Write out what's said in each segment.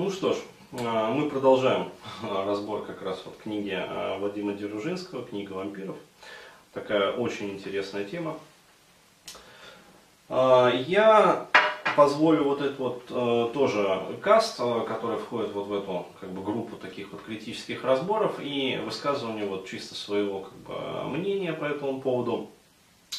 Ну что ж, а, мы продолжаем разбор как раз вот книги а, Владимира Деружинского, книга вампиров. Такая очень интересная тема. А, я позволю вот этот вот тоже каст, который входит вот в эту как бы группу таких вот критических разборов и высказывание вот чисто своего как бы мнения по этому поводу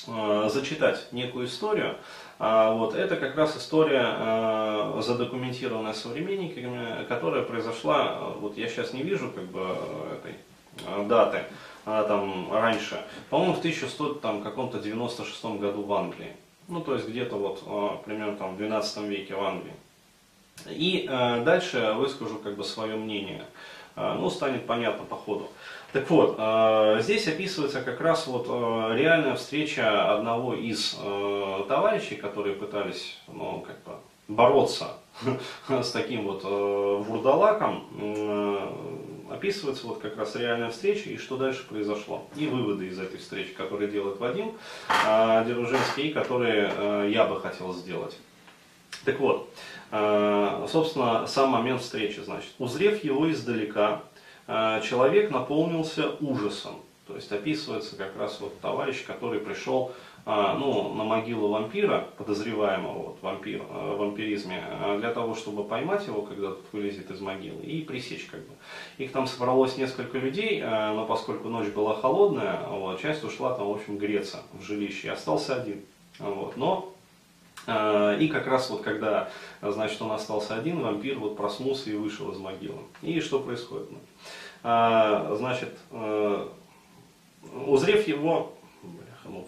э, зачитать некую историю. А, вот, это как раз история, задокументированная современниками, которая произошла, вот я сейчас не вижу как бы этой даты, там раньше, по-моему, в 1100 там каком-то 96 году в Англии ну то есть где-то вот примерно там в 12 веке в Англии. И э, дальше выскажу как бы свое мнение. Э, ну, станет понятно по ходу. Так вот, э, здесь описывается как раз вот э, реальная встреча одного из товарищей, которые пытались, ну, как бы бороться с таким вот вурдалаком, описывается вот как раз реальная встреча и что дальше произошло. И выводы из этой встречи, которые делает Вадим Деружинский, и которые я бы хотел сделать. Так вот, собственно, сам момент встречи, значит, узрев его издалека, э, человек наполнился ужасом. То есть описывается как раз вот товарищ, который пришел а, ну, на могилу вампира, подозреваемого вот, вампир, э, в вампиризме, для того, чтобы поймать его, когда тот вылезет из могилы, и пресечь как бы. Их там собралось несколько людей, э, но поскольку ночь была холодная, вот, часть ушла там, в общем, греться в жилище, остался один. Вот. Но э, и как раз вот когда, значит, он остался один, вампир вот проснулся и вышел из могилы. И что происходит? Значит, узрев его, бляха, ну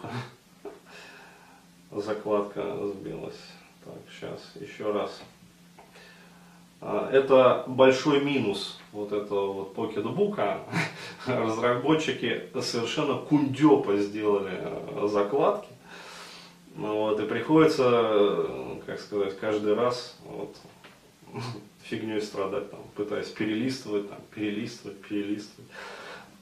закладка сбилась. Так, сейчас еще раз. Это большой минус вот этого вот покетбука. Разработчики совершенно кундепо сделали э, закладки. Вот, и приходится, как сказать, каждый раз вот, фигней страдать, там, пытаясь перелистывать, там, перелистывать, перелистывать.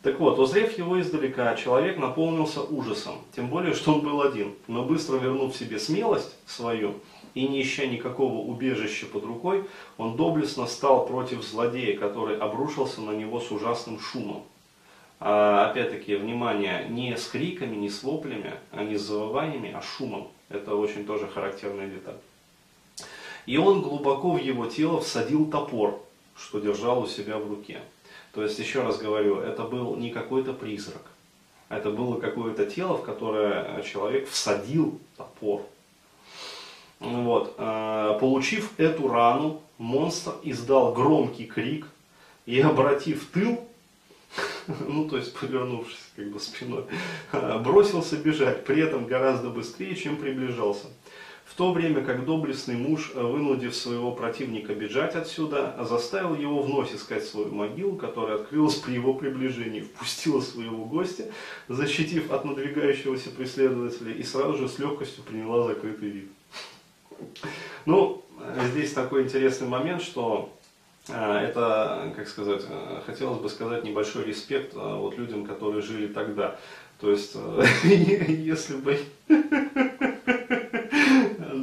Так вот, узрев его издалека, человек наполнился ужасом, тем более, что он был один, но быстро вернув себе смелость свою и не ища никакого убежища под рукой, он доблестно стал против злодея, который обрушился на него с ужасным шумом. А, опять-таки, внимание, не с криками, не с воплями, а не с завываниями, а шумом. Это очень тоже характерная деталь. И он глубоко в его тело всадил топор, что держал у себя в руке. То есть, еще раз говорю, это был не какой-то призрак. Это было какое-то тело, в которое человек всадил топор. Вот. Э, получив эту рану, монстр издал громкий крик и, обратив тыл, ну то есть повернувшись как бы спиной, бросился бежать, при этом гораздо быстрее, чем приближался. В то время как доблестный муж, э, вынудив своего противника бежать отсюда, заставил его вновь искать свою могилу, которая открылась при его приближении, впустила своего гостя, защитив от надвигающегося преследователя и сразу же с легкостью приняла закрытый вид. Ну, здесь такой интересный момент, что э, это, как сказать, э, хотелось бы сказать небольшой респект вот людям, которые жили тогда. То есть, если бы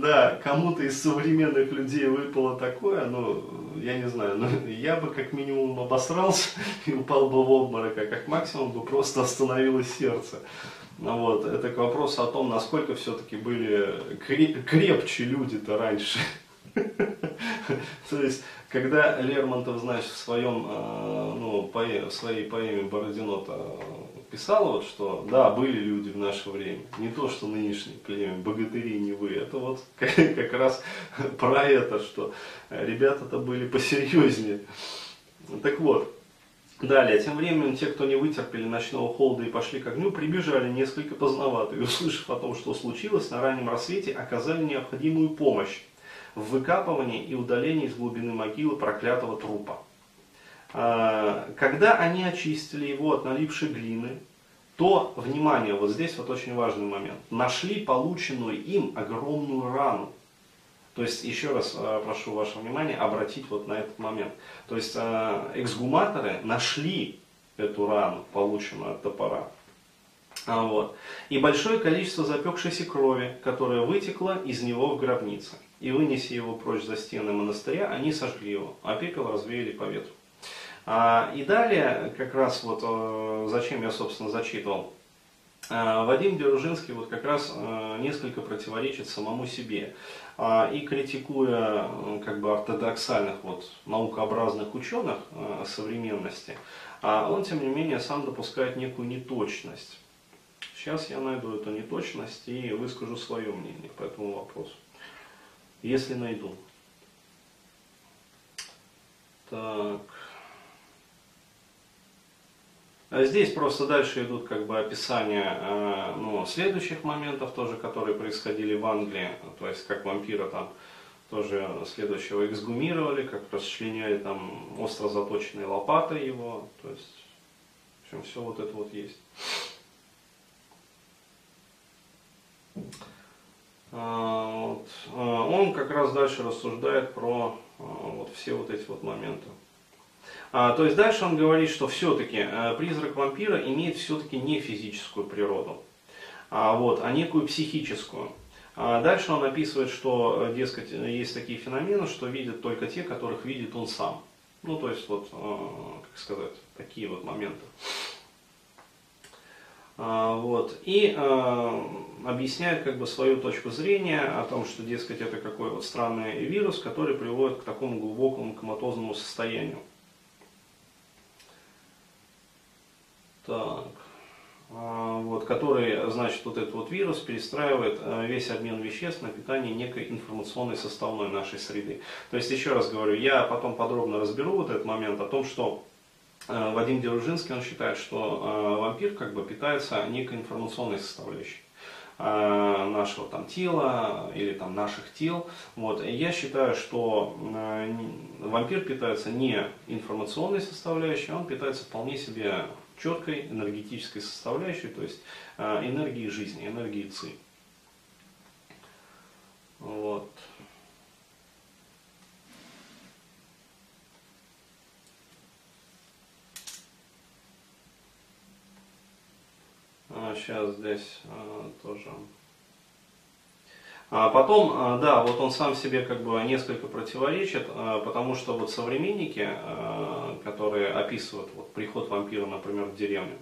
да, кому-то из современных людей выпало такое, ну, я не знаю, ну, я бы как минимум обосрался и упал бы в обморок, а как максимум бы просто остановилось сердце. Ну, вот, это к вопросу о том, насколько все-таки были крепче люди-то раньше. То есть, когда Лермонтов, значит, в, своем, э, ну, в своей поэме Бородино-то писал, вот, что да, были люди в наше время, не то, что нынешнее племя, богатыри не вы, это вот как, как раз про это, что ребята-то были посерьезнее. Так вот, Далее, тем временем те, кто не вытерпели ночного холода и пошли к огню, прибежали несколько поздновато и, услышав о том, что случилось, на раннем рассвете оказали необходимую помощь выкапывании и удалении из глубины могилы проклятого трупа. А, когда они очистили его от налипшей глины, то, внимание, вот здесь вот очень важный момент, нашли полученную им огромную рану. То есть, еще раз а, прошу ваше внимание обратить вот на этот момент. То есть, а, эксгуматоры нашли эту рану, полученную от топора. Вот. И большое количество запекшейся крови, которая вытекла из него в гробнице. и вынеся его прочь за стены монастыря, они сожгли его, а пепел развеяли по ветру. А, и далее, как раз вот э, зачем я, собственно, зачитывал, э, Вадим Деружинский вот как раз э, несколько противоречит самому себе. А, и критикуя как бы ортодоксальных вот наукообразных ученых современности, а он тем не менее сам допускает некую неточность. Сейчас я найду эту неточность и выскажу свое мнение по этому вопросу. Если найду. Так. А здесь просто дальше идут как бы описания э, ну, следующих моментов тоже, которые происходили в Англии, то есть как вампира там тоже следующего эксгумировали, как расчленяли там остро заточенной лопатой его, то есть в общем все вот это вот есть. А, вот. А, он как раз дальше рассуждает про вот все вот эти вот моменты. А, то есть дальше он говорит, что все-таки э, призрак вампира имеет все-таки не физическую природу, а, вот, а некую психическую. А дальше он описывает, что, э, дескать, есть такие феномены, что видят только те, которых видит он сам. Ну, то есть, вот, э, как сказать, такие вот моменты. А, вот. И э, объясняет как бы свою точку зрения о том, что, дескать, это какой вот странный вирус, который приводит к такому глубокому коматозному состоянию. Так. А, вот, который, значит, вот этот вот вирус перестраивает э, весь обмен веществ на питание некой информационной составной нашей среды. То есть, еще раз говорю, я потом подробно разберу вот этот момент о том, что э, Вадим Деружинский, он считает, что э, вампир как бы питается некой информационной составляющей нашего там тела или там наших тел. Вот. И я считаю, что вампир питается не информационной составляющей, он питается вполне себе четкой энергетической составляющей, то есть э, энергии жизни, энергии ЦИ. Вот. А сейчас здесь а, тоже а потом, а, да, вот он сам себе как бы несколько противоречит, а, потому что вот современники, а, которые описывают вот приход вампира, например, в деревню,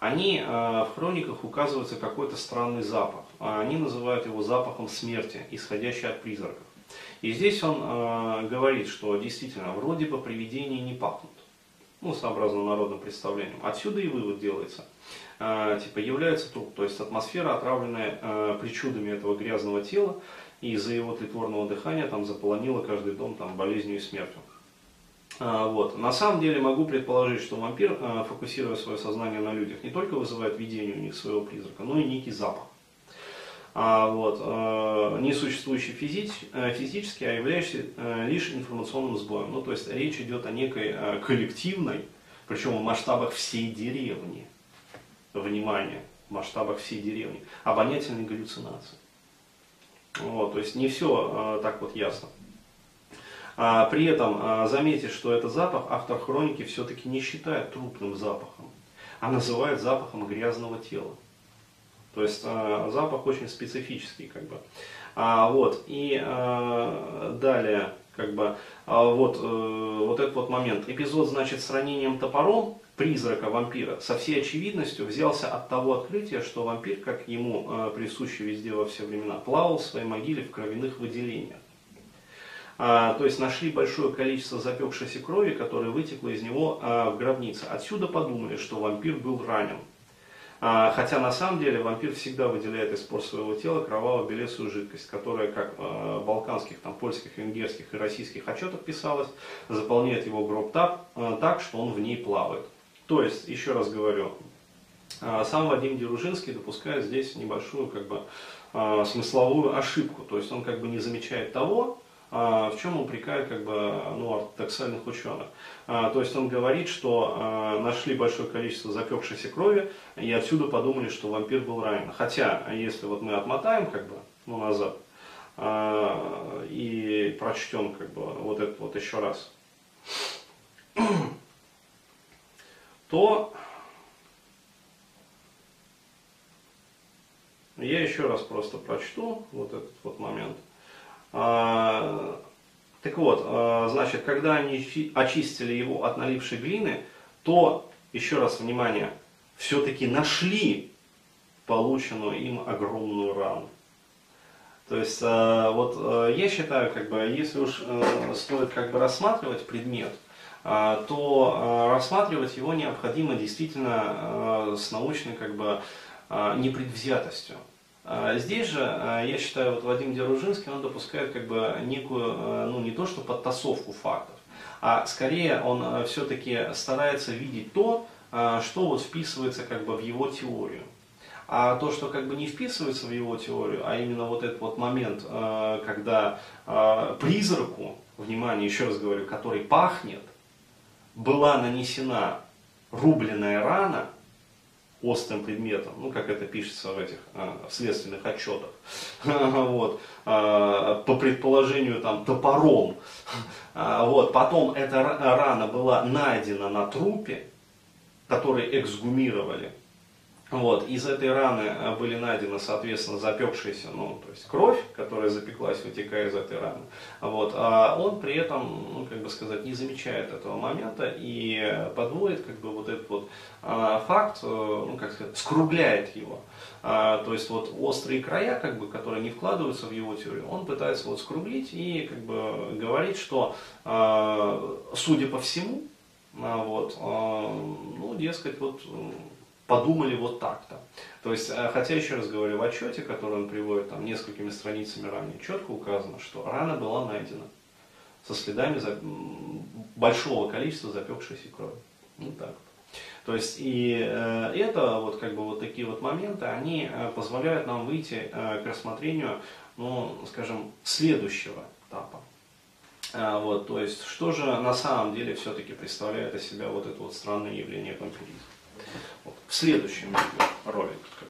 они в хрониках указывается какой-то странный запах. Они называют его запахом смерти, исходящий от призраков. И здесь он говорит, что действительно вроде бы привидения не пахнут. Ну, сообразно народным представлениям. Отсюда и вывод делается. Э, типа является труп, то есть атмосфера, отравленная э, причудами этого грязного тела, и из-за его тлетворного дыхания там заполонила каждый дом там, болезнью и смертью. А, вот. На самом деле могу предположить, что вампир, э, фокусируя свое сознание на людях, не только вызывает видение у них своего призрака, но и некий запах. А, вот, не существующий физич, физически, а являющийся лишь информационным сбоем. Ну, то есть речь идет о некой коллективной, причем в масштабах всей деревни, внимание в масштабах всей деревни, обонятельной галлюцинации. Вот, то есть не все э, так вот ясно. А, при этом а, заметьте, что этот запах автор хроники все-таки не считает трупным запахом, а называет запахом грязного тела. То есть а, запах очень специфический, как бы. А, вот, и а, далее, как бы, а, вот, а, вот этот вот момент. Эпизод, значит, с ранением топором призрака вампира со всей очевидностью взялся от того открытия, что вампир, как ему э, присуще везде во все времена, плавал в своей могиле в кровяных выделениях. А, то есть нашли большое количество запекшейся крови, которая вытекла из него а, в гробнице. Отсюда подумали, что вампир был ранен. А, хотя на самом деле вампир всегда выделяет из пор своего тела кроваво-белесую жидкость, которая, как в балканских, там, польских, венгерских и российских отчетах писалось, заполняет его гроб так, так, что он в ней плавает. То есть, еще раз говорю, а, сам Вадим Деружинский допускает здесь небольшую как бы, а, смысловую ошибку. То есть он как бы не замечает того, а, в чем упрекает как бы, ну, ортодоксальных ученых. То есть он говорит, что нашли большое количество запекшейся крови, и отсюда подумали, что вампир был ранен. Хотя, если вот мы отмотаем как бы, ну, назад и прочтем как бы, вот это вот еще раз, то я еще раз просто прочту вот этот вот момент. Так вот, значит, когда они очистили его от налипшей глины, то, еще раз внимание, все-таки нашли полученную им огромную рану. То есть, вот я считаю, как бы, если уж стоит как бы рассматривать предмет, то рассматривать его необходимо действительно с научной как бы непредвзятостью. А, здесь же, а, я считаю, вот Вадим Деружинский, он допускает как бы некую, а, ну не то что подтасовку фактов, а скорее он все-таки старается видеть то, что вот вписывается как бы в его теорию. А то, что как бы не вписывается в его теорию, а именно вот этот вот момент, когда призраку, внимание, еще раз говорю, который пахнет, была нанесена рубленная рана – острым предметом, ну, как это пишется в этих а, следственных отчетах, вот, а, по предположению, там, топором, а, вот, потом эта рана была найдена на трупе, который эксгумировали, вот, из этой раны э, были найдены, соответственно, запекшаяся, ну, то есть кровь, которая запеклась, вытекая из этой раны. Вот, а он при этом, ну, как бы сказать, не замечает этого момента и подводит, как бы, вот этот вот а, факт, э, ну, как сказать, скругляет его. А, то есть вот острые края, как бы, которые не вкладываются в его теорию, он пытается вот скруглить и как бы говорить, что, а, судя по всему, а, вот, а, ну, дескать, вот подумали вот так-то. То есть, э, хотя еще раз говорю, в отчете, который он приводит там несколькими страницами ранее, четко указано, что рана была найдена со следами большого количества запекшейся крови. Ну так. То есть и э, это вот как бы вот такие вот моменты, они э, позволяют нам выйти э, к рассмотрению, ну, скажем, следующего этапа. А, вот, то есть, что же на самом деле все-таки представляет из себя вот это вот странное явление вампиризма. Вот, в следующем ролике.